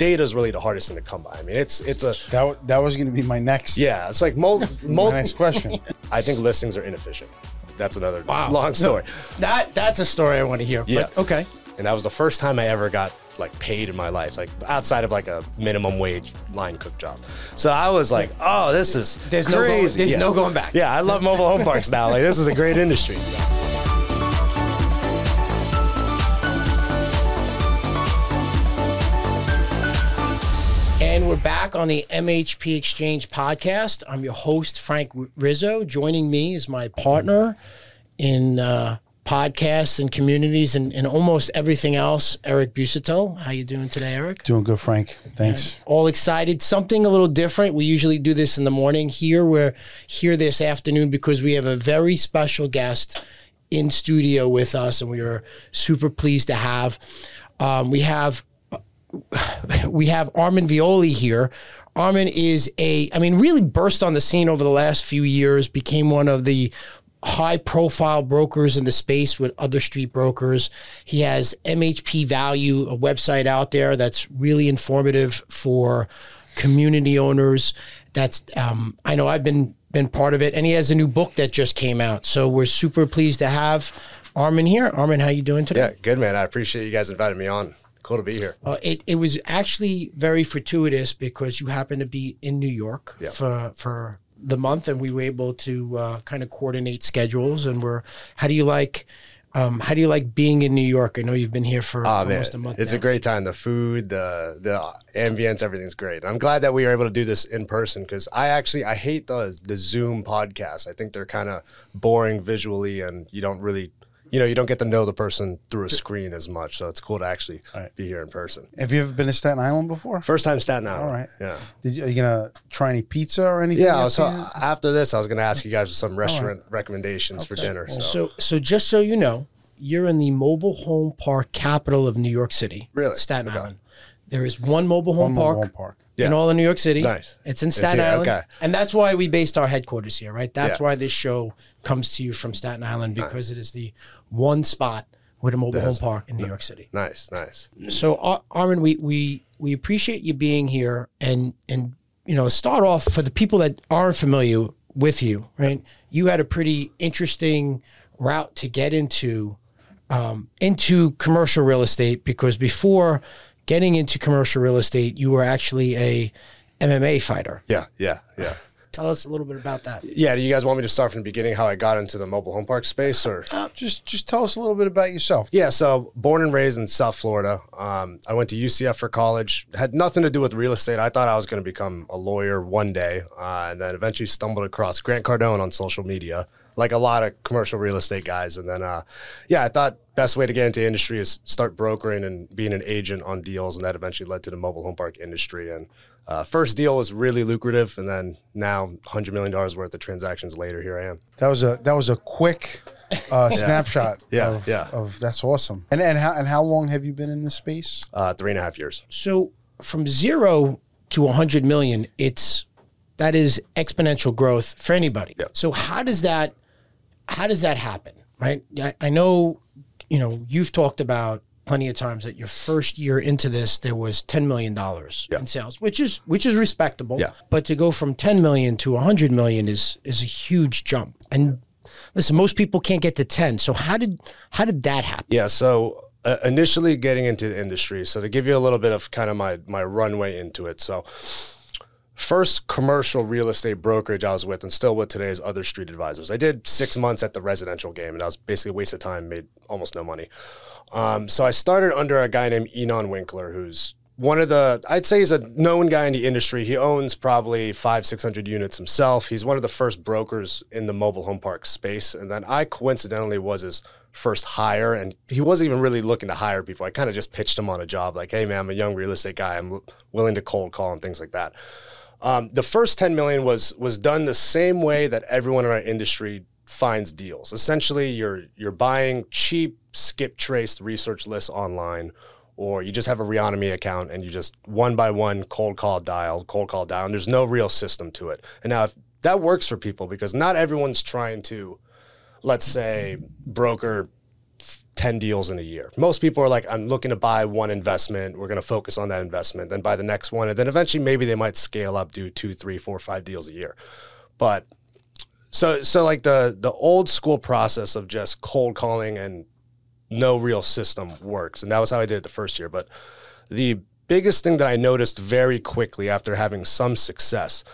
data is really the hardest thing to come by. I mean, it's it's a That that was going to be my next. yeah, it's like mul- My mul- next question. I think listings are inefficient. That's another wow. long story. That that's a story I want to hear. Yeah. But, okay. And that was the first time I ever got like paid in my life, like outside of like a minimum wage line cook job. So I was like, oh, this is There's no going- crazy. there's Yeah. no going back. Yeah, I love mobile home parks now. Like this is a great industry. back on the MHP Exchange podcast. I'm your host, Frank Rizzo. Joining me is my partner in uh, podcasts and communities and, and almost everything else, Eric Busuttil. How you doing today, Eric? Doing good, Frank. Thanks. all excited. Something a little different. We usually do this in the morning. Here we're here this afternoon because we have a very special guest in studio with us, and we are super pleased to have. Um, we have we have Armand Violi here. Armand is a, I mean, really burst on the scene over the last few years, became one of the high profile brokers in the space with OtherStreet brokers. He has MHP Value, a website out there that's really informative for community owners. That's, um, I know I've been, been part of it and he has a new book that just came out. So we're super pleased to have Armand here. Armin, how are you doing today? Yeah, good man. I appreciate you guys inviting me on. Cool to be here. Uh, it, it was actually very fortuitous because you happened to be in New York Yeah. for for the month, and we were able to uh, kind of coordinate schedules. And we're how do you like um, how do you like being in New York? I know you've been here for, Oh, for almost a month. it's now. a great time. The food, the the ambience, everything's great. I'm glad that we were able to do this in person because I actually I hate the the Zoom podcasts. I think they're kind of boring visually, and you don't really. You know, you don't get to know the person through a screen as much, so it's cool to actually Right. be here in person. Have you ever been to Staten Island before? First time Staten Island. All right. Yeah. Did you, are you gonna try any pizza or anything? Yeah. after So you- after this, I was going to ask you guys some restaurant recommendations for dinner. So, So so just so you know, you're in the mobile home park capital of New York City, Really? Staten Okay. Island. There is one mobile home One park. mobile home park. in Yeah. all of New York City. Nice. It's in It's Staten here, Island. okay. And that's why we based our headquarters here, right? That's Yeah. why this show comes to you from Staten Island because it is the one spot with a mobile home park in New York City. nice, nice. So Ar- Armand, we we we appreciate you being here and and you know start off for the people that aren't familiar with you, right? You had a pretty interesting route to get into um, into commercial real estate because before getting into commercial real estate, you were actually a MMA fighter. Yeah, yeah, yeah. Tell us a little bit about that. Yeah, do you guys want me to start from the beginning how I got into the mobile home park space or just just tell us a little bit about yourself. Yeah, so born and raised in South Florida. Um, I went to UCF for college. Had nothing to do with real estate. I thought I was going to become a lawyer one day, uh, and then eventually stumbled across Grant Cardone on social media, like a lot of commercial real estate guys. And then, uh, yeah, I thought best way to get into the industry is start brokering and being an agent on deals, and that eventually led to the mobile home park industry. And uh, first deal was really lucrative, and then now hundred million dollars worth of transactions later, here I am. That was a that was a quick uh, snapshot. Yeah, of, yeah. Of that's awesome. And and how and how long have you been in this space? Uh, three and a half years. So from zero to 100 million, it's that is exponential growth for anybody. Yeah. So how does that how does that happen? Right? I, I know, you know, you've talked about plenty of times that your first year into this there was 10 million dollars Yeah. in sales, which is which is respectable. Yeah. But to go from 10 million to 100 million is is a huge jump. And listen, most people can't get to 10. So how did how did that happen? Yeah. So uh, initially getting into the industry. So to give you a little bit of kind of my my runway into it. So first commercial real estate brokerage I was with and still with today is OtherStreet Advisors. I did six months at the residential game and that was basically a waste of time, made almost no money. Um, so I started under a guy named Enon Winkler, who's one of the I'd say he's a known guy in the industry. He owns probably five, six hundred units himself. He's one of the first brokers in the mobile home park space. And then I coincidentally was his first hire and he wasn't even really looking to hire people. I kind of just pitched him on a job like, hey man, I'm a young real estate guy. I'm willing to cold call and things like that. Um, the first 10 million was was done the same way that everyone in our industry finds deals. Essentially, you're you're buying cheap skip traced research lists online, or you just have a Reonomy account and you just one by one cold call dial, cold call dial, and there's no real system to it. And now if that works for people because not everyone's trying to, let's say, broker 10 deals in a year. Most people are like, I'm looking to buy one investment. We're going to focus on that investment, then buy the next one. And then eventually maybe they might scale up, do two, three, four, five deals a year. But so, so like the, the old school process of just cold calling and no real system works. And that was how I did it the first year. But the biggest thing that I noticed very quickly after having some success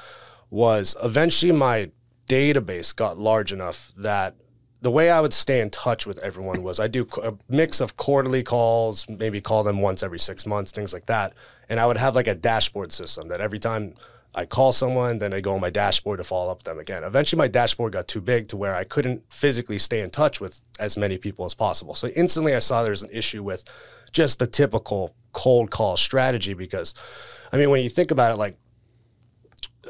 was eventually my database got large enough that the way I would stay in touch with everyone was I do a mix of quarterly calls, maybe call them once every six months, things like that. And I would have like a dashboard system that every time I call someone, then I go on my dashboard to follow up with them again. Eventually, my dashboard got too big to where I couldn't physically stay in touch with as many people as possible. So instantly, I saw there's an issue with just the typical cold call strategy because, I mean, when you think about it, like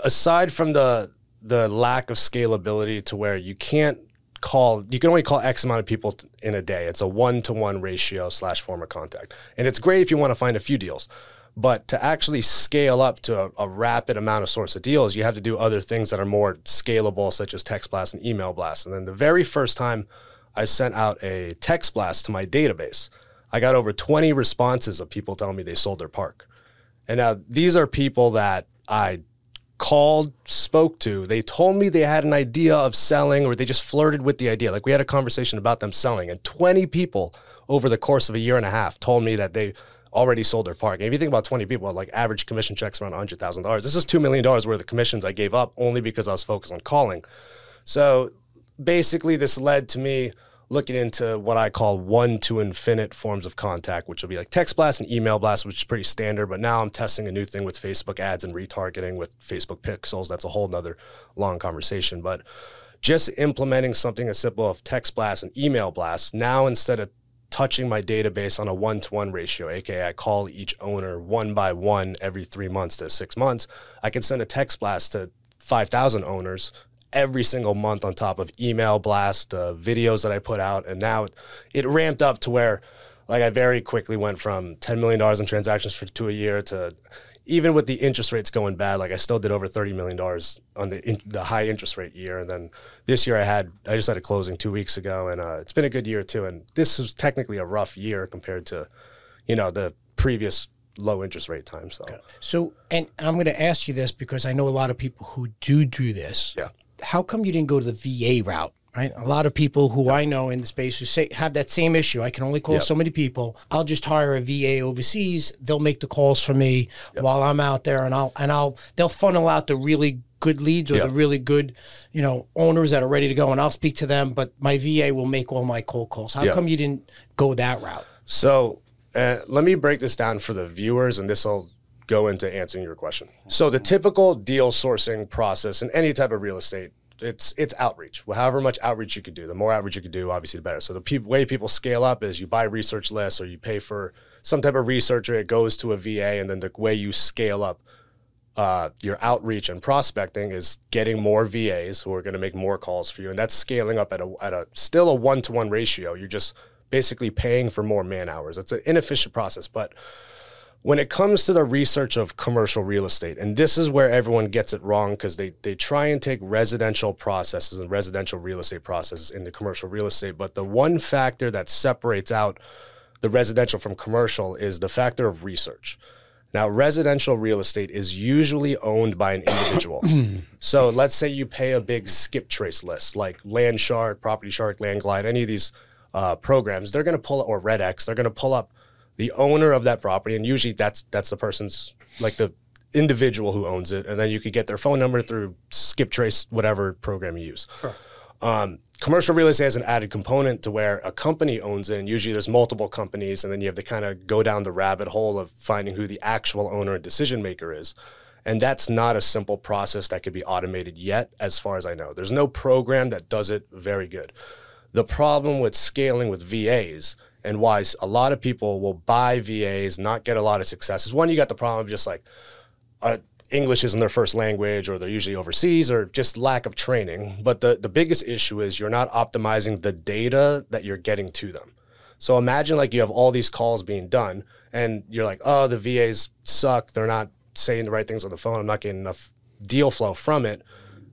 aside from the the lack of scalability to where you can't call you can only call x amount of people in a day. It's a one-to-one ratio slash form of contact. And it's great if you want to find a few deals but to actually scale up to a, a, rapid amount of source of deals you have to do other things that are more scalable such as text blast and email blast. And then the very first time i sent out a text blast to my database i got over 20 responses of people telling me they sold their park. And now these are people that i called, spoke to, they told me they had an idea of selling or they just flirted with the idea. Like we had a conversation about them selling, and 20 people over the course of a year and a half told me that they already sold their park. If you think about 20 people, like average commission checks around $100,000. This is $2 million worth of commissions I gave up only because I was focused on calling. So basically, this led to me looking into what I call one to infinite forms of contact, which will be like text blast and email blast, which is pretty standard. But now I'm testing a new thing with Facebook ads and retargeting with Facebook pixels. That's a whole nother long conversation. But just implementing something as simple as text blast and email blast, now instead of touching my database on a one to one ratio, aka I call each owner one by one every three months to six months, I can send a text blast to 5,000 owners every single month on top of email blast, the videos that I put out. And now it ramped up to where like I very quickly went from $10 million in transactions for to a year to even with the interest rates going bad, like I still did over $30 million on the, in, the high interest rate year. And then this year I had, I just had a closing two weeks ago and uh, it's been a good year too. And this was technically a rough year compared to, you know, the previous low interest rate time. So, so, and I'm going to ask you this because I know a lot of people who do do this. Yeah how come you didn't go to the VA route? Right? A lot of people who I know in the space who say have that same issue. I can only call yep. so many people. I'll just hire a VA overseas. They'll make the calls for me yep. while I'm out there, and I'll and I'll they'll funnel out the really good leads or yep. the really good, you know, owners that are ready to go, and I'll speak to them. But my VA will make all my cold calls. How come you didn't go that route? So uh, let me break this down for the viewers, and this will go into answering your question. So the typical deal sourcing process in any type of real estate, it's it's outreach. However much outreach you could do, the more outreach you could do, obviously the better. So the pe- way people scale up is you buy research lists or you pay for some type of researcher. It goes to a VA, and then the way you scale up uh, your outreach and prospecting is getting more VAs who are going to make more calls for you, and that's scaling up at a at a still a one to one ratio. You're just basically paying for more man hours. It's an inefficient process, but when it comes to the research of commercial real estate, and this is where everyone gets it wrong because they, they try and take residential processes and residential real estate processes into commercial real estate. But the one factor that separates out the residential from commercial is the factor of research. Now, residential real estate is usually owned by an individual. so let's say you pay a big skip trace list like Landshark, Property Shark, Landglide, any of these uh, programs, they're going to pull, up, or Red X, they're going to pull up the owner of that property, and usually that's that's the person's like the individual who owns it, and then you could get their phone number through skip trace whatever program you use. Sure. Um, commercial real estate has an added component to where a company owns it, and usually there's multiple companies, and then you have to kind of go down the rabbit hole of finding who the actual owner and decision maker is. And that's not a simple process that could be automated yet, as far as I know. There's no program that does it very good. The problem with scaling with VAs and why a lot of people will buy VAs, not get a lot of success is one, you got the problem of just like uh, English isn't their first language, or they're usually overseas, or just lack of training. But the, the biggest issue is you're not optimizing the data that you're getting to them. So imagine like you have all these calls being done, and you're like, oh, the VAs suck. They're not saying the right things on the phone. I'm not getting enough deal flow from it.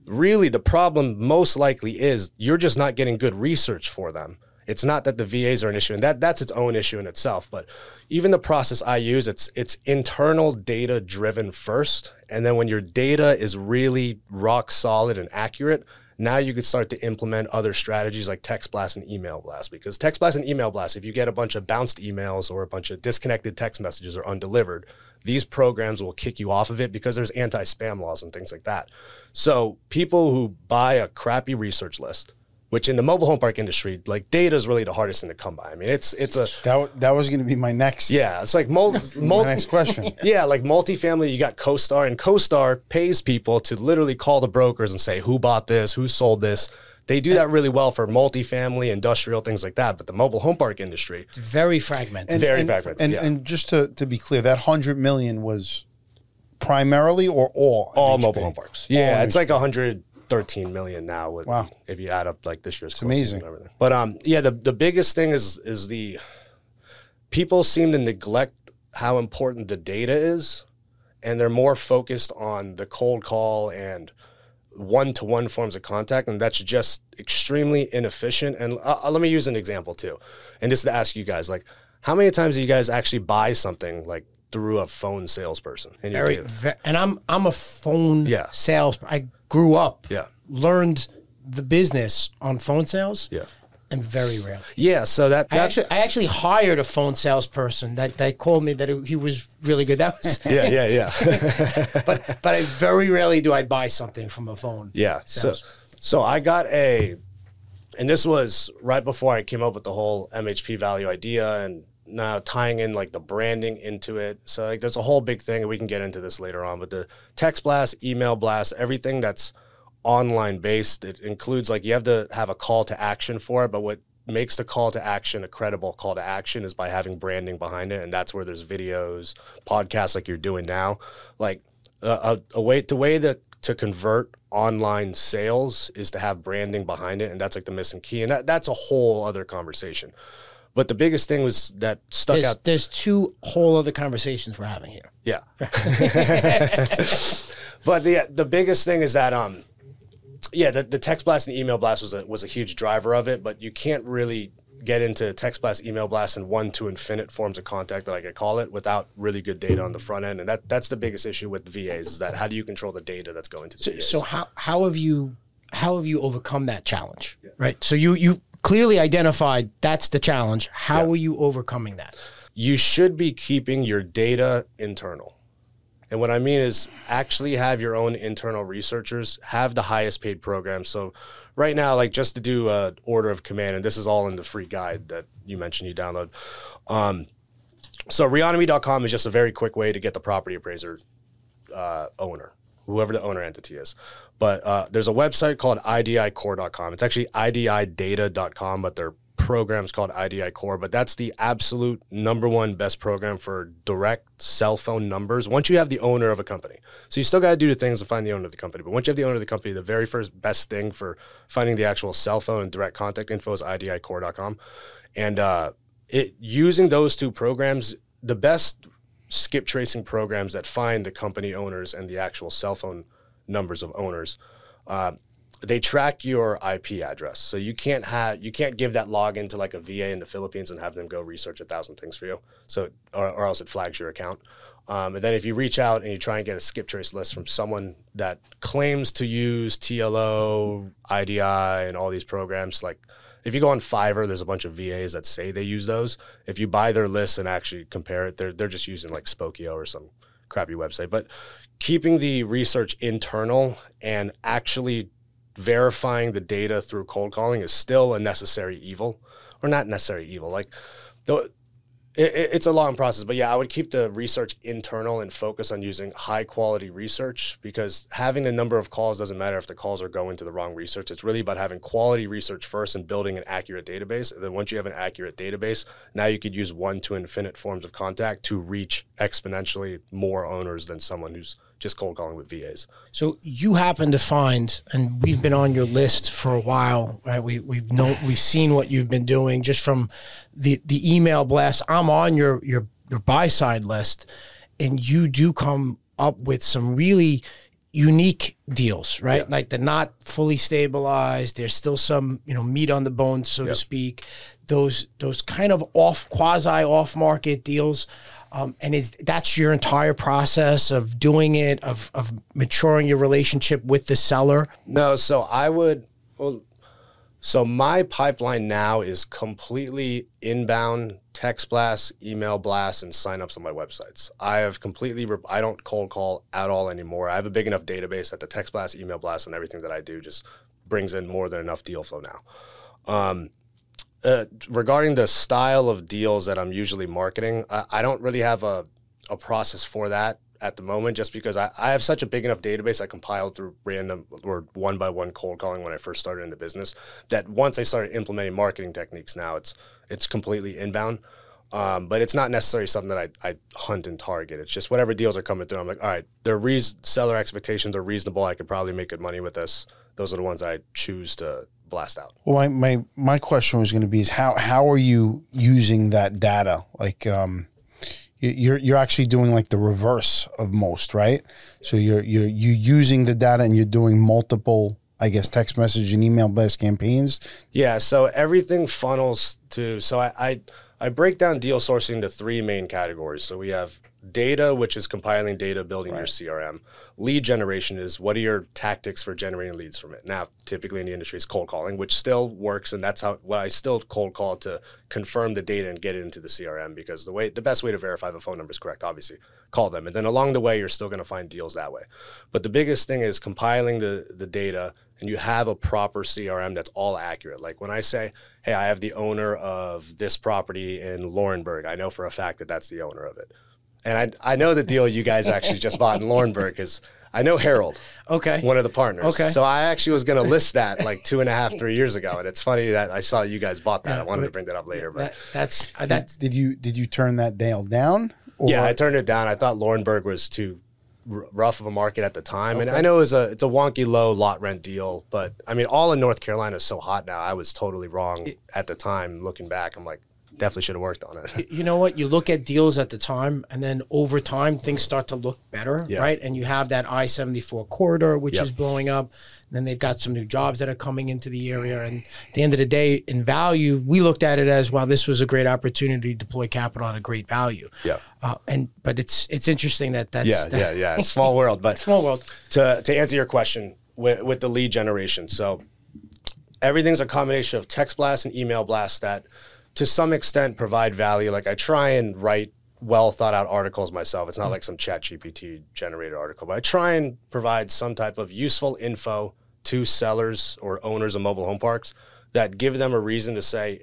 Really, the problem most likely is you're just not getting good research for them It's not that the VAs are an issue, and that that's its own issue in itself. But even the process I use, it's it's internal data driven first, and then when your data is really rock solid and accurate, now you could start to implement other strategies like text blast and email blast. Because text blast and email blast, if you get a bunch of bounced emails or a bunch of disconnected text messages or undelivered, these programs will kick you off of it because there's anti-spam laws and things like that. So people who buy a crappy research list which in the mobile home park industry, like data is really the hardest thing to come by. I mean, it's it's a That that was going to be my next. yeah, it's like mul- My multi- next question. yeah, like multifamily. You got CoStar, and CoStar pays people to literally call the brokers and say who bought this, who sold this. They do that really well for multifamily, industrial things like that. But the mobile home park industry, It's very fragmented. And, Very and, fragmented, And, yeah. and just to, to be clear, that hundred million was primarily or all all MHP? mobile home parks. Yeah, All it's like 113 million now. With, Wow. If you add up like this year's, amazing. And everything. But um, yeah, the the biggest thing is is the people seem to neglect how important the data is, and they're more focused on the cold call and one to one forms of contact, and that's just extremely inefficient. And uh, uh, let me use an example too, and just to ask you guys, like, how many times do you guys actually buy something like through a phone salesperson? your very, ve- and I'm I'm a phone Yeah. sales. I grew up, Yeah. learned the business on phone sales, Yeah. and very rarely. Yeah, so that, I actually I actually hired a phone salesperson that that called me that it, he was really good. That was yeah, yeah, yeah, but but I very rarely do I buy something from a phone. yeah. So, so I got a, and this was right before I came up with the whole MHP value idea, and now tying in like the branding into it. So like, there's a whole big thing, we can get into this later on. But the text blast, email blast, everything that's online based, it includes like you have to have a call to action for it. But what makes the call to action a credible call to action is by having branding behind it, and that's where there's videos, podcasts like you're doing now, like a, a, a way the way that to convert online sales is to have branding behind it, and that's like the missing key, and that, that's a whole other conversation. But the biggest thing was that stuck There's, out. there's two whole other conversations we're having here. Yeah. but the the biggest thing is that um yeah, the, the text blast and email blast was a was a huge driver of it, but you can't really get into text blast, email blast, and one to infinite forms of contact, like I call it, without really good data on the front end. And that that's the biggest issue with VAs is that how do you control the data that's going to the VAs? So how how have you how have you overcome that challenge? Right. So you you clearly identified that's the challenge. How are you overcoming that? you should be keeping your data internal. And what I mean is actually have your own internal researchers, have the highest paid program. So right now, like just to do a order of command, and this is all in the free guide that you mentioned you download. Um, so Reonomy.com is just a very quick way to get the property appraiser uh, owner, whoever the owner entity is. But uh, there's a website called idicore.com. It's actually ididata.com, but their program's called IDI Core. But that's the absolute number one best program for direct cell phone numbers. Once you have the owner of a company, so you still got to do the things to find the owner of the company. But once you have the owner of the company, the very first best thing for finding the actual cell phone and direct contact info is idicore.com. And uh, it using those two programs, the best skip tracing programs that find the company owners and the actual cell phone numbers of owners. Uh, they track your IP address, so you can't have you can't give that login to like a VA in the Philippines and have them go research a thousand things for you. So or, or else it flags your account. Um, and then if you reach out and you try and get a skip trace list from someone that claims to use TLO, IDI, and all these programs, like if you go on Fiverr, there's a bunch of VAs that say they use those. If you buy their list and actually compare it, they're they're just using like Spokeo or some crappy website. But keeping the research internal and actually verifying the data through cold calling is still a necessary evil, or not necessary evil. Like, though. It, it- it's a long process, but yeah, I would keep the research internal and focus on using high quality research because having a number of calls doesn't matter if the calls are going to the wrong research. It's really about having quality research first and building an accurate database. And then once you have an accurate database, now you could use one to infinite forms of contact to reach exponentially more owners than someone who's just cold calling with VAs. So you happen to find, and we've been on your list for a while, right? We we've known we've seen what you've been doing just from the the email blast. I'm on your your your buy side list, and you do come up with some really unique deals, right? Yeah. Like they're not fully stabilized. There's still some you know meat on the bone, so to speak. those those kind of off quasi off market deals. Um, and is that's your entire process of doing it, of of maturing your relationship with the seller. No, so I would. Well, so my pipeline now is completely inbound text blasts, email blasts, and signups on my websites. I have completely. Re- I don't cold call at all anymore. I have a big enough database that the text blast, email blast, and everything that I do just brings in more than enough deal flow now. Um, uh, regarding the style of deals that I'm usually marketing, I, I don't really have a, a process for that at the moment just because I, I have such a big enough database I compiled through random or one by one cold calling when I first started in the business that once I started implementing marketing techniques now it's it's completely inbound. Um, but it's not necessarily something that I, I hunt and target. It's just whatever deals are coming through. I'm like, all right, their reas seller expectations are reasonable. I could probably make good money with this. Those are the ones I choose to blast out. Well, my, my, my question was going to be is how, how are you using that data? Like, um, you- you're, you're actually doing like the reverse of most, right? So you're, you're, you're using the data and you're doing multiple, I guess, text message and email blast campaigns. Yeah, so everything funnels to so I, I I break down deal sourcing to three main categories. So we have data, which is compiling data, building your CRM. Lead generation is what are your tactics for generating leads from it. Now, typically in the industry, is cold calling, which still works, and that's how what I still cold call to confirm the data and get it into the CRM because the way the best way to verify if a phone number is correct, obviously, call them, and then along the way, you're still going to find deals that way. But the biggest thing is compiling the the data and you have a proper CRM that's all accurate. Like when I say, "Hey, I have the owner of this property in Laurinburg," I know for a fact that that's the owner of it, and I I know the deal you guys actually just bought in Laurinburg because I know Harold, Okay. one of the partners. Okay. so I actually was going to list that like two and a half, three years ago, and it's funny that I saw you guys bought that. I wanted to bring that up later, but. That, that's that. Did you, did you turn that deal down? Or, Yeah, I turned it down. I thought Laurinburg was too r- rough of a market at the time, and I know it was a it's a wonky low lot rent deal. But I mean, all in North Carolina is so hot now. I was totally wrong at the time. Looking back, I'm like, definitely should have worked on it. you know what? You look at deals at the time, and then over time, things start to look better, Yeah. right? And you have that I 74 corridor, which Yep. is blowing up. And then they've got some new jobs that are coming into the area. And at the end of the day, in value, we looked at it as, well, this was a great opportunity to deploy capital at a great value. Yeah. Uh, and but it's it's interesting that that's yeah, that, yeah, yeah. Small world, but small world. to to answer your question with, with the lead generation. So everything's a combination of text blast and email blast that to some extent provide value. Like I try and write well thought out articles myself. It's not like some ChatGPT generated article, but I try and provide some type of useful info to sellers or owners of mobile home parks that give them a reason to say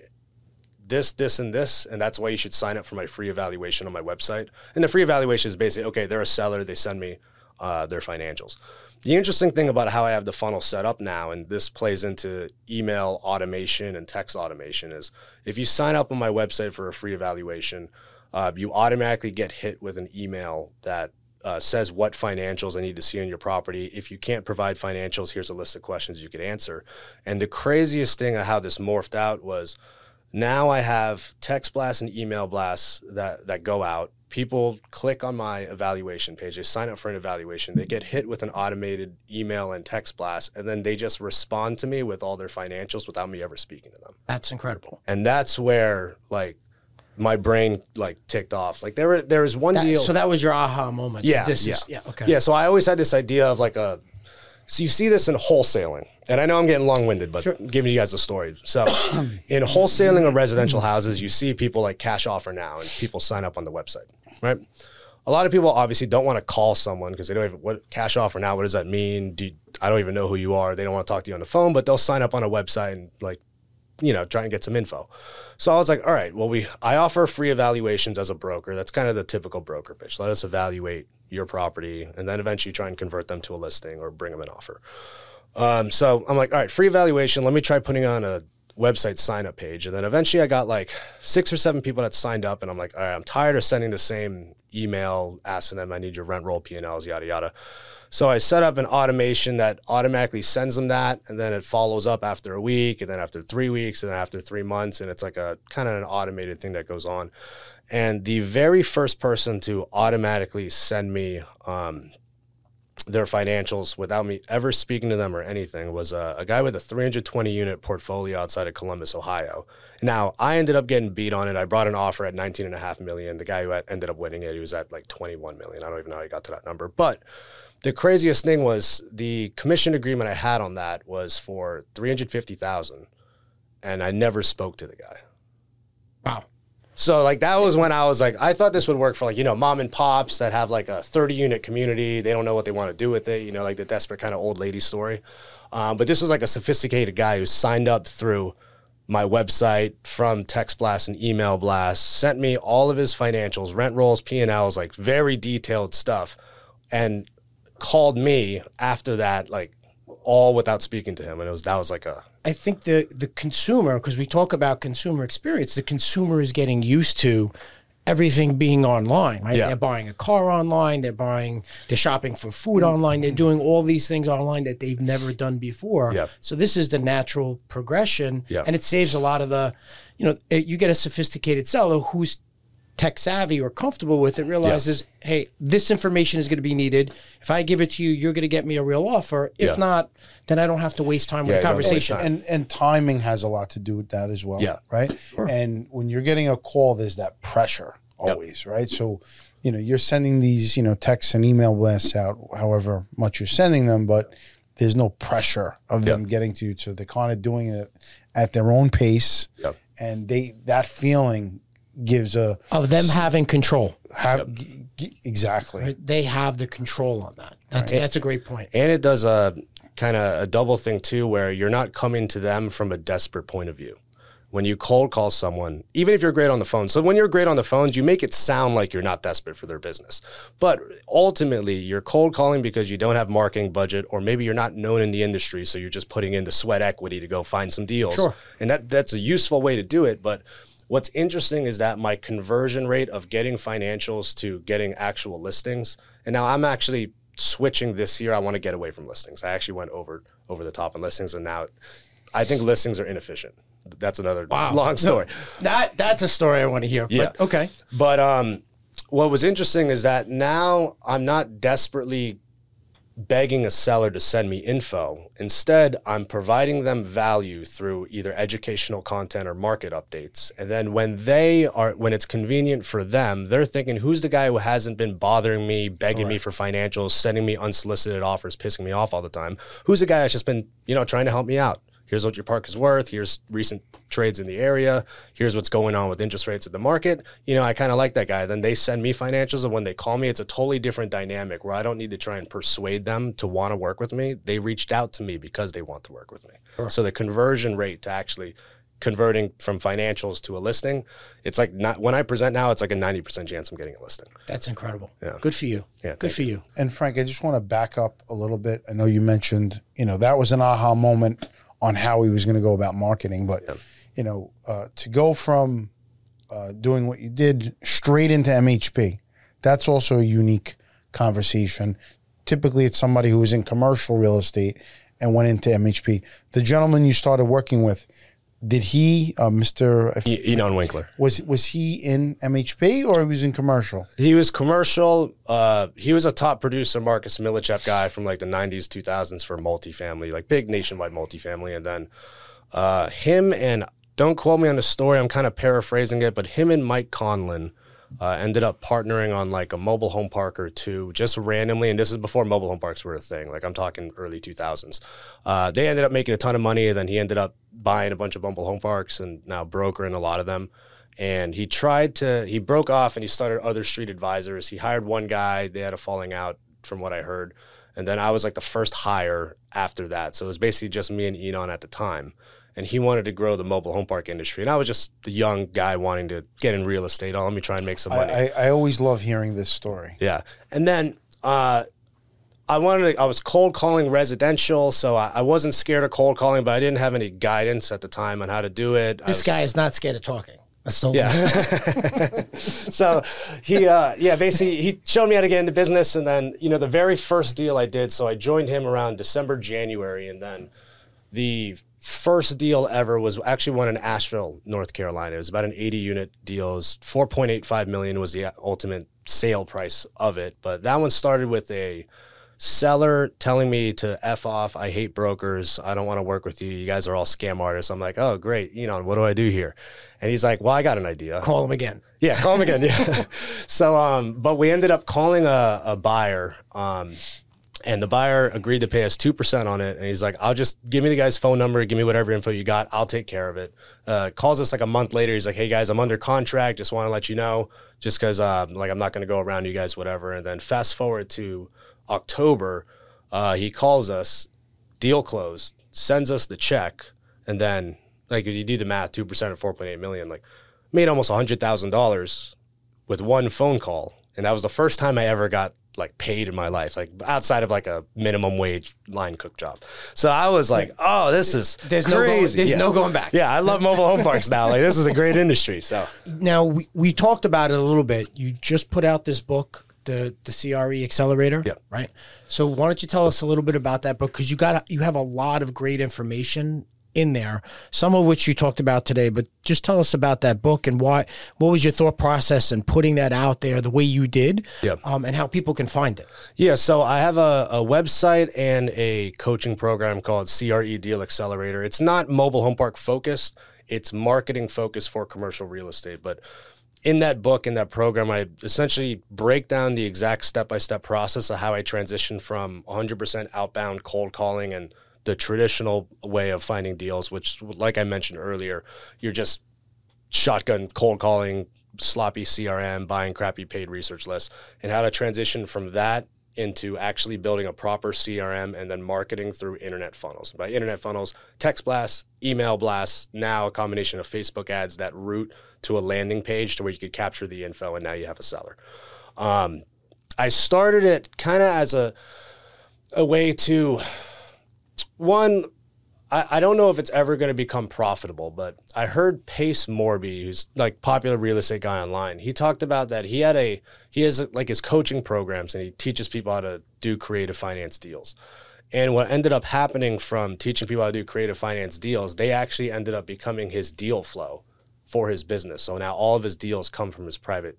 this, this, and this, and that's why you should sign up for my free evaluation on my website. And the free evaluation is basically okay, they're a seller, they send me uh, their financials. The interesting thing about how I have the funnel set up now, and this plays into email automation and text automation, is if you sign up on my website for a free evaluation, uh, you automatically get hit with an email that uh, says what financials I need to see on your property. If you can't provide financials, here's a list of questions you could answer. And the craziest thing of how this morphed out was now I have text blasts and email blasts that, that go out. People click on my evaluation page, they sign up for an evaluation, they get hit with an automated email and text blast, and then they just respond to me with all their financials without me ever speaking to them. That's incredible. And that's where like my brain like ticked off. Like there were there was one That- deal. so that was your aha moment. Yeah, This yeah. is yeah, okay. Yeah, so I always had this idea of like a. So you see this in wholesaling, and I know I'm getting long-winded, but giving you guys the story. So, in wholesaling of residential houses, you see people like cash offer now, and people sign up on the website, right? A lot of people obviously don't want to call someone because they don't even what cash offer now. What does that mean? Do you- I don't even know who you are. They don't want to talk to you on the phone, but they'll sign up on a website and like you know, try and get some info. So I was like, all right, well, we I offer free evaluations as a broker. That's kind of the typical broker pitch. Let us evaluate your property and then eventually try and convert them to a listing or bring them an offer. Um, so I'm like, all right, free evaluation. Let me try putting on a website sign up page. And then eventually I got like six or seven people that signed up and I'm like, all right, I'm tired of sending the same email asking them I need your rent roll P&Ls, yada, yada. So I set up an automation that automatically sends them that, and then it follows up after a week, and then after three weeks, and then after three months, and it's like a kind of an automated thing that goes on. And the very first person to automatically send me um, their financials without me ever speaking to them or anything was a, a guy with a 320 unit portfolio outside of Columbus, Ohio. Now I ended up getting beat on it. I brought an offer at 19 and a half million. The guy who ended up winning it, he was at like 21 million. I don't even know how he got to that number. But the craziest thing was the commission agreement I had on that was for 350,000 and I never spoke to the guy. Wow. So like that was when I was like, I thought this would work for like, you know, mom and pops that have like a 30 unit community. They don't know what they want to do with it, you know, like the desperate kind of old lady story. Um, but this was like a sophisticated guy who signed up through my website from text blast and email blast, sent me all of his financials, rent rolls, P&Ls, like very detailed stuff. And called me after that, like all without speaking to him. And it was, that was like a, I think the the consumer, because we talk about consumer experience, the consumer is getting used to everything being online, right? Yeah. They're buying a car online, they're buying, they're shopping for food mm-hmm. online, they're mm-hmm. doing all these things online that they've never done before. Yeah. So this is the natural progression, Yeah. and it saves a lot of the, you know, you get a sophisticated seller who's tech savvy or comfortable with it realizes, hey, this information is going to be needed. If I give it to you, you're going to get me a real offer. If Yeah. not, then I don't have to waste time Yeah, with a conversation. and and timing has a lot to do with that as well. Yeah. Right. And when you're getting a call, there's that pressure always, right? So, you know, you're sending these, you know, texts and email blasts out, however much you're sending them, but there's no pressure of them Yep. getting to you. So they're kind of doing it at their own pace. Yep. And they that feeling gives a of them having control. have g- g- exactly. Right? They have the control on that. That's that's a great point. And it does a kind of a double thing too, where you're not coming to them from a desperate point of view. When you cold call someone, even if you're great on the phone, so when you're great on the phones, you make it sound like you're not desperate for their business. But ultimately, you're cold calling because you don't have marketing budget, or maybe you're not known in the industry, so you're just putting in the sweat equity to go find some deals. Sure. And that that's a useful way to do it. But what's interesting is that my conversion rate of getting financials to getting actual listings, and now I'm actually switching this year. I want to get away from listings. I actually went over over the top on listings, and now I think listings are inefficient. That's another long story. That that's a story I want to hear. Yeah. But okay. But um, what was interesting is that now I'm not desperately begging a seller to send me info. Instead, I'm providing them value through either educational content or market updates. And then when they are when it's convenient for them, they're thinking, who's the guy who hasn't been bothering me, begging me for financials, sending me unsolicited offers, pissing me off all the time? Who's the guy that's just been, you know, trying to help me out? Here's what your park is worth. Here's recent trades in the area. Here's what's going on with interest rates at the market. You know, I kind of like that guy. Then they send me financials, and when they call me, it's a totally different dynamic where I don't need to try and persuade them to want to work with me. They reached out to me because they want to work with me. So the conversion rate to actually converting from financials to a listing, it's like not when I present now, it's like a 90% chance I'm getting a listing. That's incredible. Yeah. Good for you. Yeah, Good for you. And Frank, I just want to back up a little bit. I know you mentioned, you know, that was an aha moment on how he was going to go about marketing, but you know, uh, to go from uh, doing what you did straight into MHP, that's also a unique conversation. Typically, it's somebody who was in commercial real estate and went into MHP. The gentleman you started working with, did he, uh, Mister, E- Enon Winkler. was was he in MHP or he was in commercial? He was commercial. Uh, he was a top producer, Marcus Millichap guy from like the '90s, 2000s for multifamily, like big nationwide multifamily. And then uh, him and don't quote me on the story. I'm kind of paraphrasing it, but him and Mike Conlon uh, ended up partnering on like a mobile home park or two, just randomly. And this is before mobile home parks were a thing. Like I'm talking early 2000s. Uh, they ended up making a ton of money, and then he ended up buying a bunch of mobile home parks and now brokering a lot of them and he tried to he broke off and he started OtherStreet Advisors he hired one guy they had a falling out from what i heard and then i was like the first hire after that so it was basically just me and enon at the time and he wanted to grow the mobile home park industry and i was just the young guy wanting to get in real estate oh let me try and make some money I, I, I always love hearing this story. yeah. And then uh, I wanted to, I was cold calling residential, so I, I wasn't scared of cold calling, but I didn't have any guidance at the time on how to do it. This was- guy is not scared of talking. That's the yeah. so he, uh, yeah, basically he showed me how to get into business, and then you know the very first deal I did. So I joined him around December, January, and then the first deal ever was actually one in Asheville, North Carolina. It was about an 80 unit deal. It was 4.85 million was the ultimate sale price of it, but that one started with a seller telling me to f off. I hate brokers. I don't want to work with you. You guys are all scam artists. I'm like, oh great. You know what do I do here? And he's like, well, I got an idea. Call him again. Yeah, call him again. Yeah. so, um, but we ended up calling a, a buyer. Um, and the buyer agreed to pay us 2% on it. And he's like, I'll just give me the guy's phone number, give me whatever info you got. I'll take care of it. Uh, calls us like a month later. He's like, Hey guys, I'm under contract. Just want to let you know, just cause, uh, like, I'm not going to go around you guys, whatever. And then fast forward to October, uh, he calls us, deal closed, sends us the check. And then like if you do the math, 2% of 4.8 million, like made almost $100,000 with one phone call. And that was the first time I ever got like paid in my life, like outside of like a minimum wage line cook job. So I was like, oh, this is There's no crazy. going- there's Yeah. no going back. Yeah, I love mobile home parks now. Like this is a great industry. So Now we, we talked about it a little bit. You just put out this book, the the CRE Accelerator. Yeah. Right. So why don't you tell us a little bit about that book? Because you got you have a lot of great information in there, some of which you talked about today. But just tell us about that book and why. What was your thought process in putting that out there the way you did? Um, and how people can find it. Yeah, so I have a, a website and a coaching program called CRE Deal Accelerator. It's not mobile home park focused, it's marketing focused for commercial real estate. But in that book, in that program, I essentially break down the exact step by step process of how I transitioned from 100% outbound cold calling and the traditional way of finding deals, which, like I mentioned earlier, you're just shotgun cold calling, sloppy CRM, buying crappy paid research lists, and how to transition from that into actually building a proper CRM and then marketing through internet funnels. By internet funnels, text blasts, email blasts, now a combination of Facebook ads that route to a landing page to where you could capture the info and now you have a seller. Um, I started it kind of as a a way to one I, don't know if it's ever going to become profitable, but I heard Pace Morby, who's like popular real estate guy online. He talked about that he had a he has like his coaching programs and he teaches people how to do creative finance deals. And what ended up happening from teaching people how to do creative finance deals, they actually ended up becoming his deal flow for his business. So now all of his deals come from his private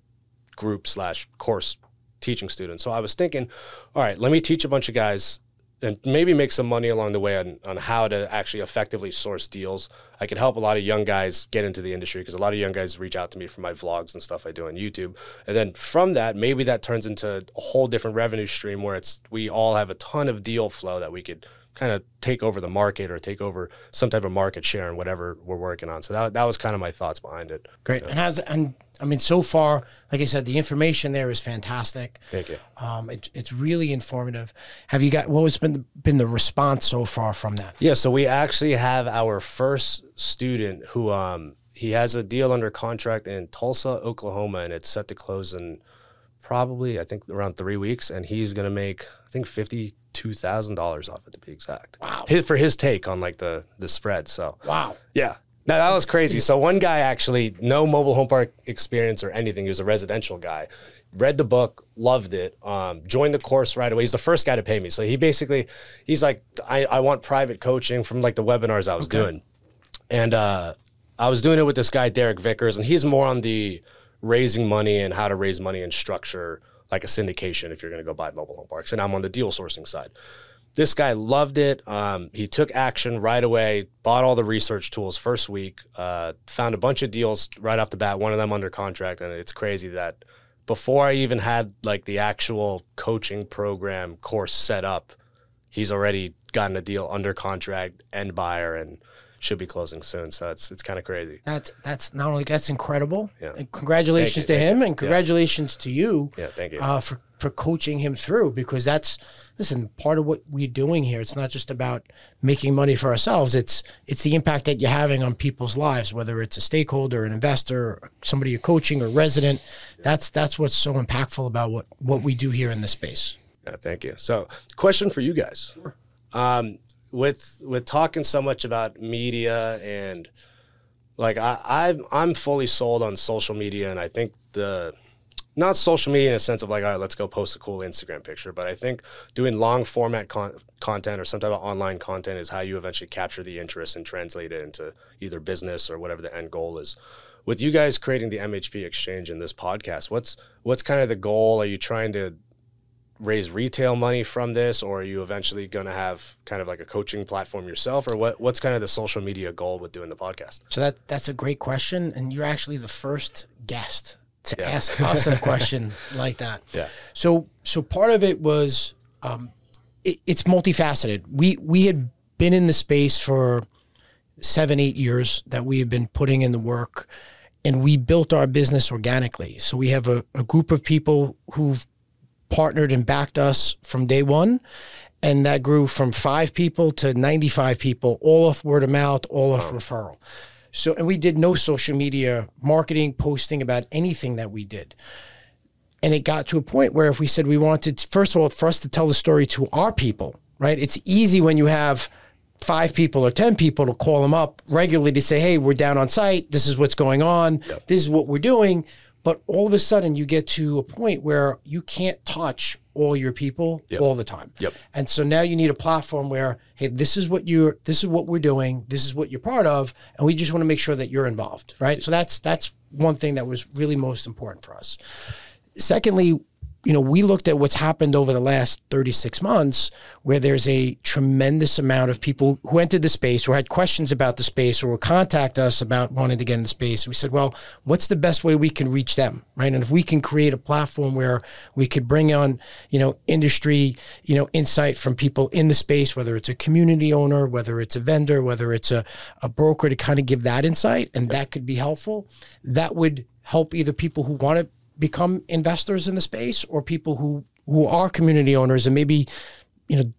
group slash course teaching students. So I was thinking, all right, let me teach a bunch of guys and maybe make some money along the way on, on how to actually effectively source deals. I could help a lot of young guys get into the industry because a lot of young guys reach out to me for my vlogs and stuff I do on YouTube. And then from that, maybe that turns into a whole different revenue stream where it's we all have a ton of deal flow that we could kind of take over the market or take over some type of market share and whatever we're working on. So that, that was kind of my thoughts behind it. Great. And how's and I mean, so far, like I said, the information there is fantastic. Thank you. Um, it, it's really informative. Have you got what has been the, been the response so far from that? Yeah, so we actually have our first student who um he has a deal under contract in Tulsa, Oklahoma, and it's set to close in probably I think around three weeks, and he's gonna make I think fifty two thousand dollars off it to be exact. Wow. His, for his take on like the the spread. So Wow. yeah. No, that was crazy. So one guy actually, no mobile home park experience or anything. He was a residential guy. Read the book, loved it. Um, joined the course right away. He's the first guy to pay me. So he basically, he's like, I, I want private coaching from like the webinars I was doing, and uh, I was doing it with this guy Derek Vickers, and he's more on the raising money and how to raise money and structure like a syndication if you're going to go buy mobile home parks, and I'm on the deal sourcing side this guy loved it. Um, he took action right away, bought all the research tools first week, uh, found a bunch of deals right off the bat, one of them under contract. And it's crazy that before I even had like the actual coaching program course set up, he's already gotten a deal under contract and buyer and should be closing soon. So it's it's kind of crazy. That's that's not only that's incredible. Yeah. And congratulations you, to him, you. and congratulations to you. Yeah, thank you. Uh, for for coaching him through because that's listen part of what we're doing here. It's not just about making money for ourselves. It's it's the impact that you're having on people's lives, whether it's a stakeholder, an investor, somebody you're coaching, or resident. That's that's what's so impactful about what what we do here in this space. Yeah, thank you. So, question for you guys. Um, with with talking so much about media and like I I'm I'm fully sold on social media and I think the not social media in a sense of like, all right, let's go post a cool Instagram picture, but I think doing long format con- content or some type of online content is how you eventually capture the interest and translate it into either business or whatever the end goal is. With you guys creating the MHP exchange in this podcast, what's what's kind of the goal? Are you trying to raise retail money from this, or are you eventually going to have kind of like a coaching platform yourself, or what? What's kind of the social media goal with doing the podcast? So that that's a great question, and you're actually the first guest to yeah. ask us a question like that. Yeah. So so part of it was um, it, it's multifaceted. We we had been in the space for seven eight years that we have been putting in the work. And we built our business organically. So we have a, a group of people who've partnered and backed us from day one. And that grew from five people to 95 people, all off word of mouth, all off referral. So, and we did no social media marketing, posting about anything that we did. And it got to a point where if we said we wanted, first of all, for us to tell the story to our people, right? It's easy when you have five people or 10 people to call them up regularly to say, hey, we're down on site. This is what's going on. Yep. This is what we're doing. But all of a sudden, you get to a point where you can't touch all your people yep. all the time. Yep. And so now you need a platform where, hey, this is what you're, this is what we're doing, this is what you're part of, and we just want to make sure that you're involved, right? So that's that's one thing that was really most important for us. Secondly, you know, we looked at what's happened over the last 36 months, where there's a tremendous amount of people who entered the space or had questions about the space or will contact us about wanting to get in the space. We said, well, what's the best way we can reach them, right? And if we can create a platform where we could bring on, you know, industry, you know, insight from people in the space, whether it's a community owner, whether it's a vendor, whether it's a, a broker to kind of give that insight, and that could be helpful, that would help either people who want to become investors in the space or people who who are community owners and maybe you know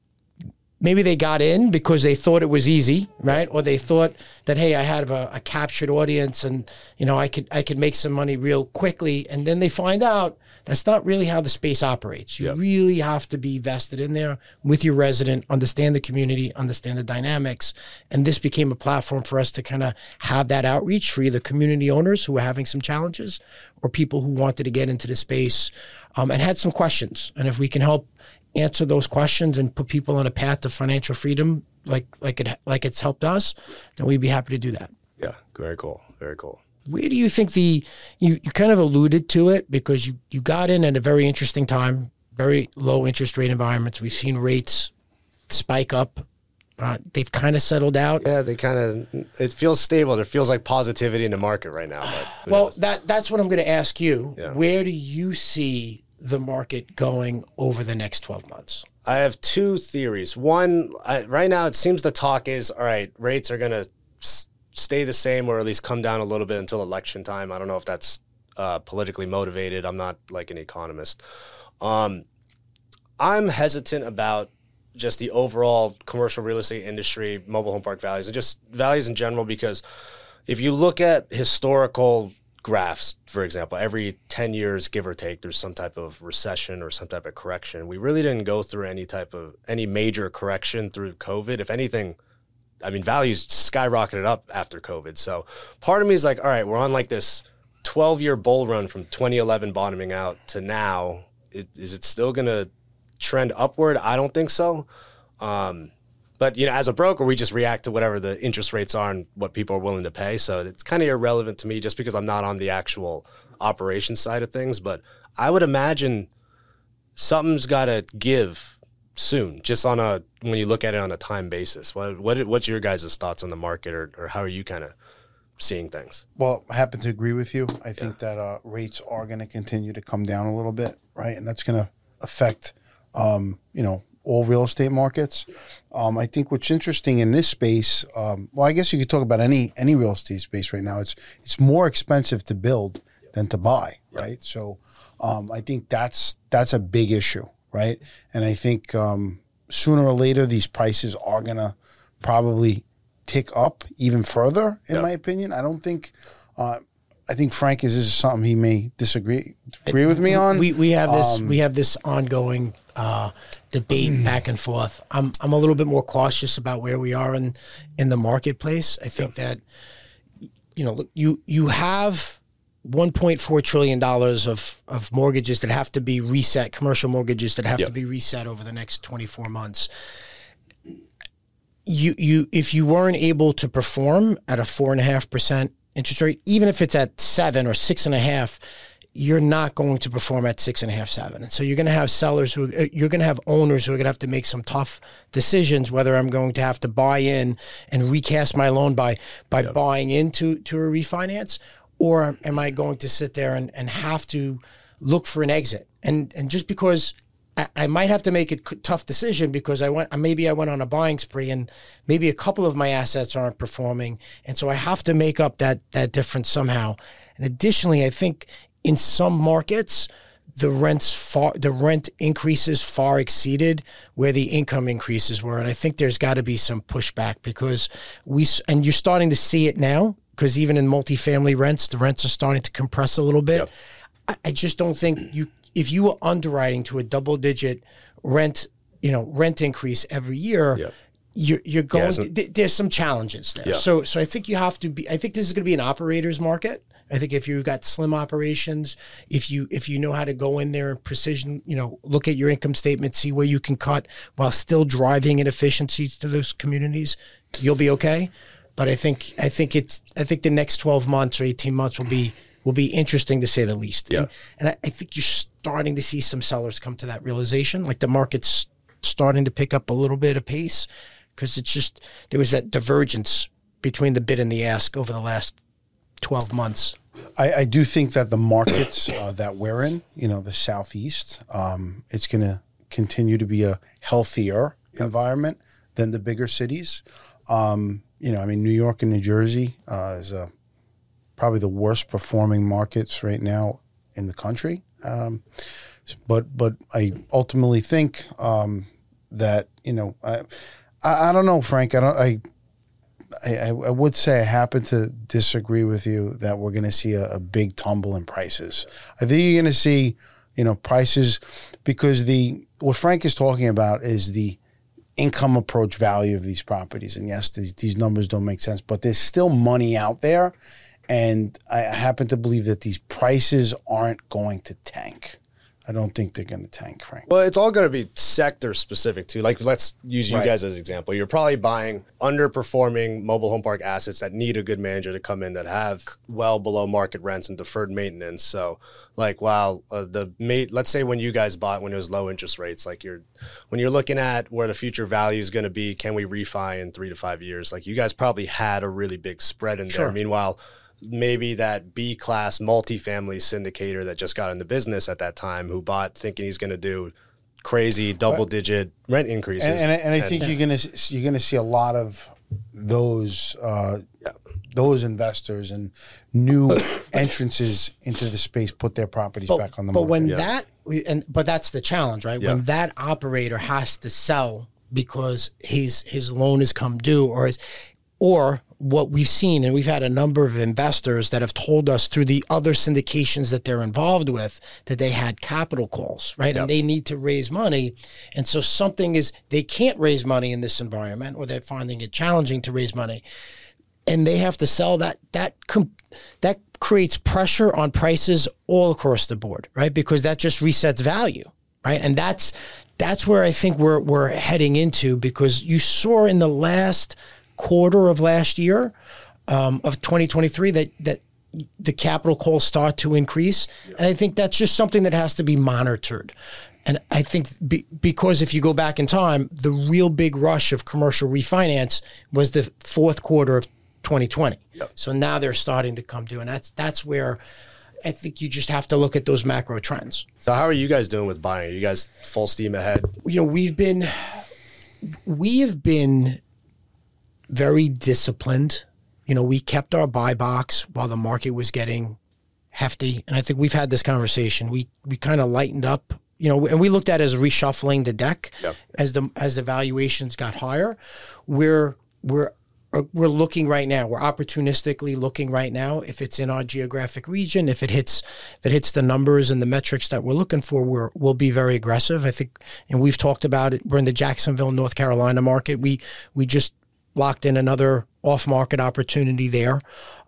maybe they got in because they thought it was easy, right? Or they thought that hey, I had a, a, captured audience and you know I could I could make some money real quickly, and then they find out that's not really how the space operates. You yep. really have to be vested in there with your resident, understand the community, understand the dynamics, and this became a platform for us to kind of have that outreach for either community owners who were having some challenges or people who wanted to get into the space um, and had some questions. And if we can help answer those questions and put people on a path to financial freedom like like it like it's helped us, then we'd be happy to do that. Yeah, very cool. Very cool. Where do you think the you, you kind of alluded to it because you you got in at a very interesting time, very low interest rate environments. We've seen rates spike up. Uh, they've kind of settled out. Yeah, they kind of. It feels stable. There feels like positivity in the market right now. well, knows? that that's what I'm going to ask you. Yeah. Where do you see the market going over the next 12 months? I have two theories. One, I, right now it seems the talk is all right, rates are going to stay the same or at least come down a little bit until election time. I don't know if that's uh, politically motivated. I'm not like an economist. Um, I'm hesitant about just the overall commercial real estate industry, mobile home park values, and just values in general because if you look at historical graphs, for example, every 10 years, give or take, there's some type of recession or some type of correction. We really didn't go through any type of any major correction through COVID. If anything, I mean, values skyrocketed up after COVID. So part of me is like, all right, we're on like this 12 year bull run from 2011 bottoming out to now. Is, it still going to trend upward? I don't think so. Um, but you know, as a broker, we just react to whatever the interest rates are and what people are willing to pay. So it's kind of irrelevant to me just because I'm not on the actual operation side of things. But I would imagine something's got to give soon, just on a when you look at it on a time basis. What what what's your guys' thoughts on the market, or or how are you kind of seeing things? Well, I happen to agree with you. I think yeah. that uh, rates are going to continue to come down a little bit, right, and that's going to affect, um, you know, all real estate markets. Um, I think what's interesting in this space, um, well, I guess you could talk about any any real estate space right now. It's it's more expensive to build than to buy, right? So um, I think that's that's a big issue, right? And I think um, sooner or later these prices are gonna probably tick up even further. In yep. my opinion, I don't think. Uh, I think Frank is this is something he may disagree agree with me on. We we have this um, we have this ongoing uh, debate mm. back and forth. I'm I'm a little bit more cautious about where we are in in the marketplace. I think that you know you you have 1.4 trillion dollars of of mortgages that have to be reset, commercial mortgages that have yep. to be reset over the next 24 months. You you if you weren't able to perform at a four and a half percent interest rate, even if it's at seven or six and a half, you're not going to perform at six and a half, seven. And so you're going to have sellers who, uh, you're going to have owners who are going to have to make some tough decisions whether I'm going to have to buy in and recast my loan by by yep. buying into to a refinance, or am I going to sit there and, and have to look for an exit? And and just because I, might have to make a tough decision because I went maybe I went on a buying spree and maybe a couple of my assets aren't performing, and so I have to make up that that difference somehow. And additionally, I think in some markets, the rents far the rent increases far exceeded where the income increases were and i think there's got to be some pushback because we and you're starting to see it now because even in multifamily rents the rents are starting to compress a little bit yep. I, I, just don't think you if you were underwriting to a double digit rent you know rent increase every year yep. You're, you're going. Yeah, there's some challenges there, so so I think you have to be. I think this is going to be an operator's market I think if you've got slim operations, if you if you know how to go in there and precision, you know, look at your income statement, see where you can cut while still driving inefficiencies to those communities, you'll be okay. But I think I think it's I think the next twelve months or eighteen months will be will be interesting to say the least. Yeah. And, and I, I think you're starting to see some sellers come to that realization. Like the market's starting to pick up a little bit of pace because it's just there was that divergence between the bid and the ask over the last 12 months. I, I do think that the markets uh, that we're in, you know, the southeast, um, it's going to continue to be a healthier environment than the bigger cities. Um, you know, I mean, New York and New Jersey uh, is uh, probably the worst performing markets right now in the country. Um, but but I ultimately think um, that you know I, I, I don't know Frank I don't I I, I, would say I happen to disagree with you that we're going to see a, a, big tumble in prices. I think you're going to see, you know, prices because the what Frank is talking about is the income approach value of these properties. And yes, these, these numbers don't make sense, but there's still money out there. And I happen to believe that these prices aren't going to tank. I don't think they're going to tank, Frank. Well, it's all going to be sector specific too. Like, let's use you right. guys as an example. You're probably buying underperforming mobile home park assets that need a good manager to come in that have well below market rents and deferred maintenance. So, like, wow, uh, the mate. Let's say when you guys bought when it was low interest rates, like you're when you're looking at where the future value is going to be, can we refi in three to five years? Like, you guys probably had a really big spread in sure. there. Meanwhile maybe that B class multifamily syndicator that just got into business at that time who bought thinking he's going to do crazy double digit rent increases. And, and, I, and I think you're going to you're going to see a lot of those uh, yeah. those investors and new entrances into the space put their properties but, back on the but market. But when yeah. that and but that's the challenge, right? Yeah. When that operator has to sell because his his loan has come due or his or what we've seen, and we've had a number of investors that have told us through the other syndications that they're involved with that they had capital calls, right? Yep. And they need to raise money. And so something is, they can't raise money in this environment or they're finding it challenging to raise money. And they have to sell that, that, that creates pressure on prices all across the board, right? Because that just resets value, right? And that's, that's where I think we're, we're heading into because you saw in the last quarter of last year um, of 2023 that that the capital calls start to increase, yeah. and I think that's just something that has to be monitored. And I think be, because if you go back in time, the real big rush of commercial refinance was the fourth quarter of 2020. Yep. So now they're starting to come due, and that's that's where I think you just have to look at those macro trends. So how are you guys doing with buying? Are you guys full steam ahead? You know, we've been we have been very disciplined. You know, we kept our buy box while the market was getting hefty. And I think we've had this conversation. We we kind of lightened up, you know, and we looked at it as reshuffling the deck yep. as the as the valuations got higher. We're we're uh, we're looking right now. We're opportunistically looking right now. If it's in our geographic region, if it hits, if it hits the numbers and the metrics that we're looking for, we're we'll be very aggressive. I think, and we've talked about it. We're in the Jacksonville, North Carolina market. We we just locked in another off market opportunity there.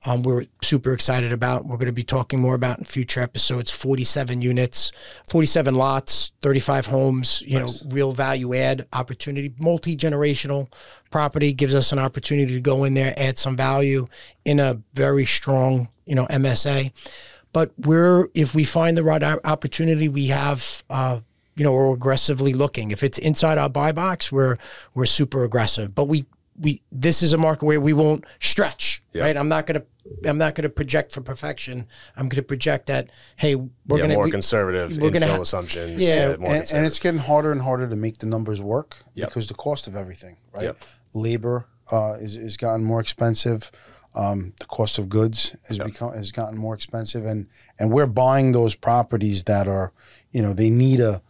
Um, we're super excited about. We're going to be talking more about in future episodes. 47 units, 47 lots, 35 homes, you nice. know, real value add opportunity, multi generational property gives us an opportunity to go in there, add some value in a very strong, you know, MSA. but we're if we find the right opportunity, we have. Uh, you know, we're aggressively looking. If it's inside our buy box, we're we're super aggressive. But we we this is a market where we won't stretch, right? I'm not gonna I'm not gonna project for perfection. I'm gonna project that hey, we're yeah, gonna more we- conservative we're gonna ha- assumptions. Yeah, more and, and it's getting harder and harder to make the numbers work Yep. because the cost of everything, right? Yep. Labor uh, is is gotten more expensive. Um, the cost of goods has become has gotten more expensive, and and we're buying those properties that are, you know, they need a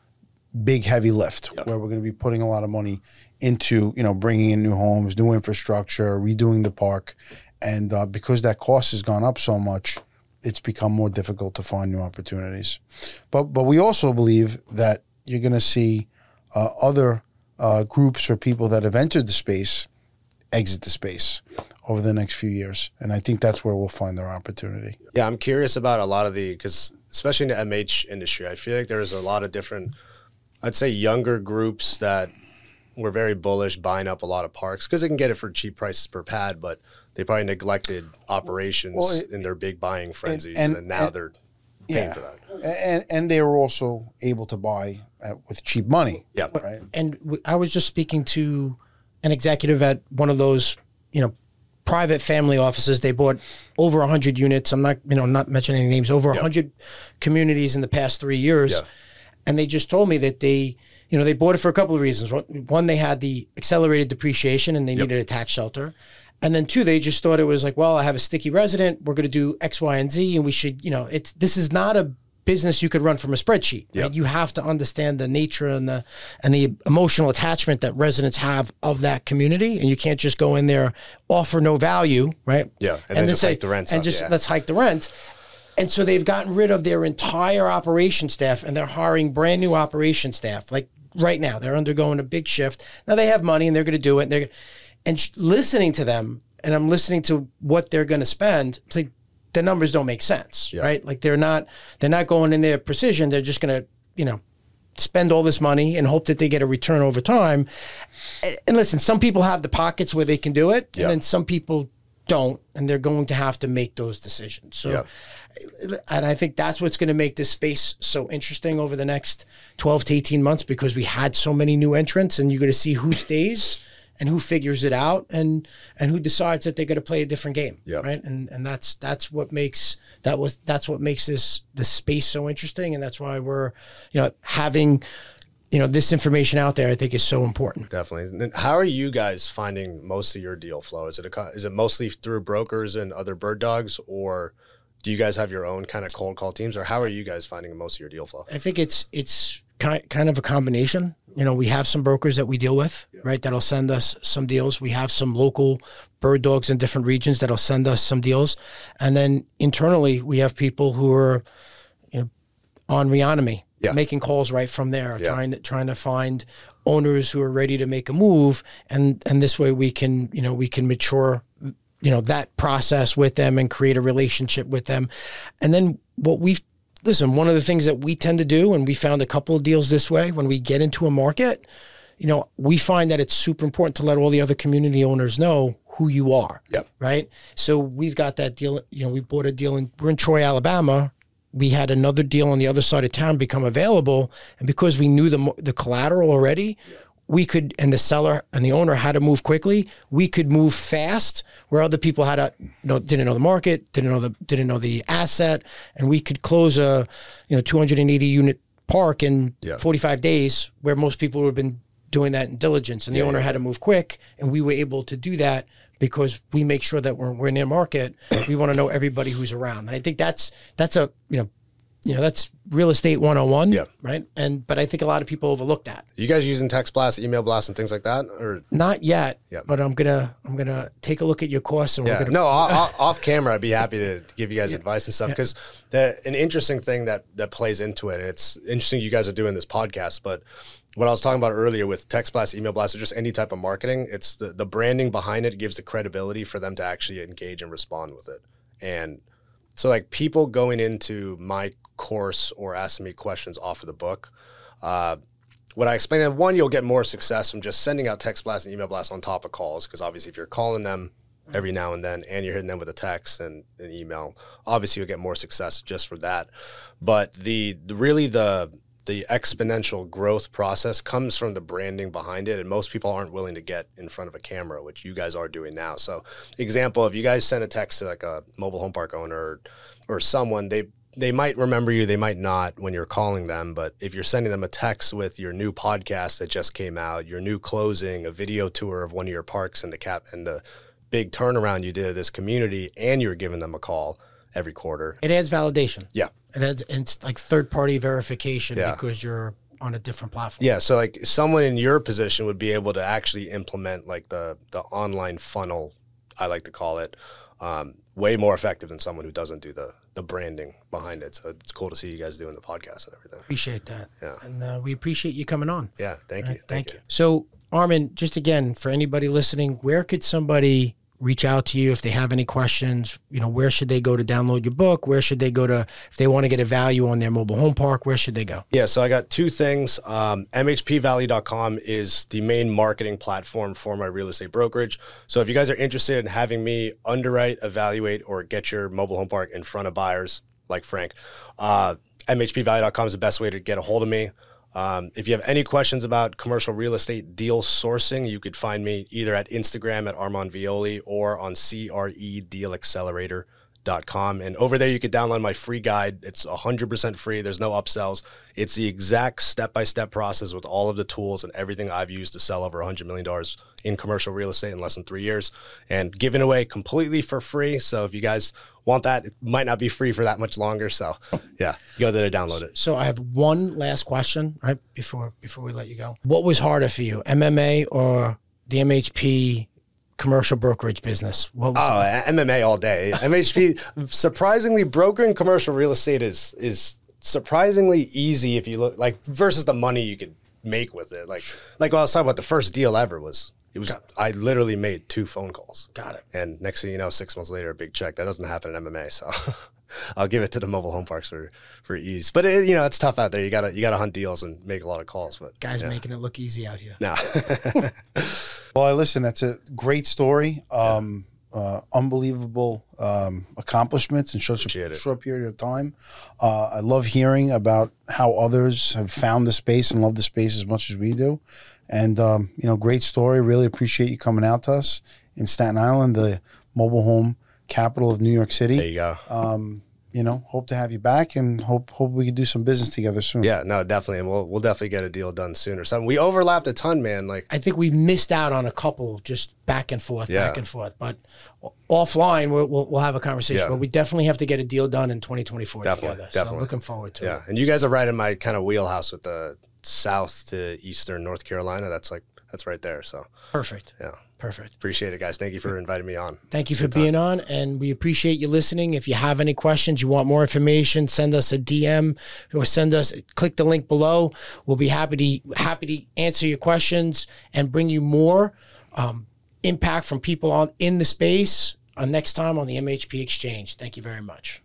big heavy lift where we're going to be putting a lot of money into you know bringing in new homes, new infrastructure, redoing the park, and uh, because that cost has gone up so much, it's become more difficult to find new opportunities. But but we also believe that you're going to see uh, other uh, groups or people that have entered the space exit the space over the next few years, and I think that's where we'll find our opportunity. Yeah, I'm curious about a lot of the because especially in the MH industry, I feel like there's a lot of different, I'd say younger groups that were very bullish buying up a lot of parks because they can get it for cheap prices per pad, but they probably neglected operations Well, it- in their big buying frenzies, and, and- then now and- they're paying Yeah, for that. and and they were also able to buy at, with cheap money. Yeah, right. and w- I was just speaking to an executive at one of those, you know, private family offices. They bought over hundred units. I'm not, you know, not mentioning any names. Over hundred communities in the past three years, Yeah. and they just told me that they, you know, they bought it for a couple of reasons. One, they had the accelerated depreciation and they needed a tax shelter. And then two, they just thought it was like, well, I have a sticky resident. We're going to do X, Y, and Z, and we should, you know, it's this is not a business you could run from a spreadsheet. Right? You have to understand the nature and the and the emotional attachment that residents have of that community, and you can't just go in there offer no value, right? Yeah, and then just hike the rents and up, just yeah. let's hike the rent. And so they've gotten rid of their entire operation staff and they're hiring brand new operation staff. Like right now, they're undergoing a big shift. Now they have money and they're going to do it. And they're and sh- listening to them, and I'm listening to what they're going to spend. It's like the numbers don't make sense, right? Like they're not they're not going in there precision. They're just going to you know spend all this money and hope that they get a return over time. And listen, some people have the pockets where they can do it, Yeah. and then some people don't, and they're going to have to make those decisions. So, Yeah. And I think that's what's going to make this space so interesting over the next 12 to 18 months because we had so many new entrants, and you're going to see who stays and who figures it out and and who decides that they're going to play a different game Yeah. right and and that's that's what makes that was that's what makes this this space so interesting and that's why we're you know having you know this information out there i think is so important Definitely. And How are you guys finding most of your deal flow? Is it a, is it mostly through brokers and other bird dogs, or do you guys have your own kind of cold call teams, or how are you guys finding most of your deal flow? I think it's it's kind kind of a combination. You know, we have some brokers that we deal with, right? That'll send us some deals. We have some local bird dogs in different regions that'll send us some deals, and then internally we have people who are, you know, on Reonomy, Yeah. making calls right from there, Yeah. trying to trying to find owners who are ready to make a move, and and this way we can you know we can mature you know that process with them and create a relationship with them. And then what we've listen one of the things that we tend to do and we found a couple of deals this way when we get into a market you know we find that it's super important to let all the other community owners know who you are. Yep. right? So we've got that deal you know we bought a deal in we're in troy alabama. We had another deal on the other side of town become available. And because we knew the the collateral already we could and the seller and the owner had to move quickly. We could move fast where other people had to know didn't know the market didn't know the didn't know the asset and we could close a you know 280 unit park in Yeah. 45 days where most people would have been doing that in diligence and the owner had to move quick and we were able to do that because we make sure that we're, we're in their market. We want to know everybody who's around and i think that's that's a you know you know that's real estate 101 Yeah. right and but i think a lot of people overlook that you guys using text blasts, email blasts, and things like that, or not yet, Yeah. but I'm gonna I'm gonna take a look at your course and Yeah, we're gonna no, off, camera, I'd be happy to give you guys advice and stuff because the an interesting thing that that plays into it. And it's interesting you guys are doing this podcast, but what I was talking about earlier with text blasts, email blasts, or just any type of marketing, it's the the branding behind it gives the credibility for them to actually engage and respond with it. And so, like people going into my course or asking me questions off of the book. Uh, what I explained, one, you'll get more success from just sending out text blasts and email blasts on top of calls, because obviously, if you're calling them every now and then, and you're hitting them with a text and an email. Obviously, you'll get more success just for that. But the, the really the the exponential growth process comes from the branding behind it and most people aren't willing to get in front of a camera which you guys are doing now so example if you guys send a text to like a mobile home park owner or, or someone they they might remember you they might not when you're calling them but if you're sending them a text with your new podcast that just came out your new closing a video tour of one of your parks and the cap and the big turnaround you did of this community and you're giving them a call every quarter It adds validation. yeah It adds it's like third party verification Yeah. because you're on a different platform. Yeah, so like someone in your position would be able to actually implement like the the online funnel, I like to call it, um, way more effective than someone who doesn't do the the branding behind it. So it's cool to see you guys doing the podcast and everything. Appreciate that. Yeah. And uh, we appreciate you coming on. Yeah, thank you, Thank, you. So, Armand, just again, for anybody listening, where could somebody reach out to you if they have any questions? You know, where should they go to download your book? Where should they go to, if they want to get a value on their mobile home park, where should they go? Yeah, so I got two things. Um, MHPValue.com is the main marketing platform for my real estate brokerage. So if you guys are interested in having me underwrite, evaluate, or get your mobile home park in front of buyers like Frank, uh, MHPValue.com is the best way to get a hold of me. Um, if you have any questions about commercial real estate deal sourcing, you could find me either at Instagram at Armand Violi or on CREDealaccelerator.com. And over there, you could download my free guide. It's 100% free. There's no upsells. It's the exact step by step process with all of the tools and everything I've used to sell over $100 million in commercial real estate in less than three years and given away completely for free. So if you guys want that, it might not be free for that much longer. So yeah, go there to download it. So I have one last question, right before before we let you go. What was harder for you, MMA or the MHP commercial brokerage business? What was Oh, a- MMA all day. MHP surprisingly brokering commercial real estate is is surprisingly easy if you look like versus the money you could make with it. Like like I was talking about the first deal ever was it was I literally made two phone calls. Got it. And next thing you know, six months later, a big check. That doesn't happen in MMA. So I'll give it to the mobile home parks for for ease. But it, you know, it's tough out there. You gotta you gotta hunt deals and make a lot of calls. But guys making it look easy out here? no. Well, I listen. That's a great story. Um, uh, unbelievable um, accomplishments in such a it. short period of time. Uh, I love hearing about how others have found the space and love the space as much as we do. And um, you know, great story. Really appreciate you coming out to us in Staten Island, the mobile home capital of New York City. there you go. Um, you know, hope to have you back, and hope hope we can do some business together soon. Yeah, no, definitely. And we'll we'll definitely get a deal done soon or something. We overlapped a ton, man. Like I think we missed out on a couple just back and forth, Yeah. back and forth. But offline, we'll, we'll, we'll have a conversation. Yeah. But we definitely have to get a deal done in 2024 Definitely, together. So definitely. looking forward to Yeah, it. and you guys are right in my kind of wheelhouse with the south to eastern North Carolina. That's like that's right there. So Perfect. yeah, Perfect. appreciate it, guys. Thank you for inviting me on. Thank you for being on, and we appreciate you listening. If you have any questions, you want more information, send us a DM or send us. Click the link below. We'll be happy to happy to answer your questions and bring you more um, impact from people on in the space uh, next time on the MHP Exchange. Thank you very much.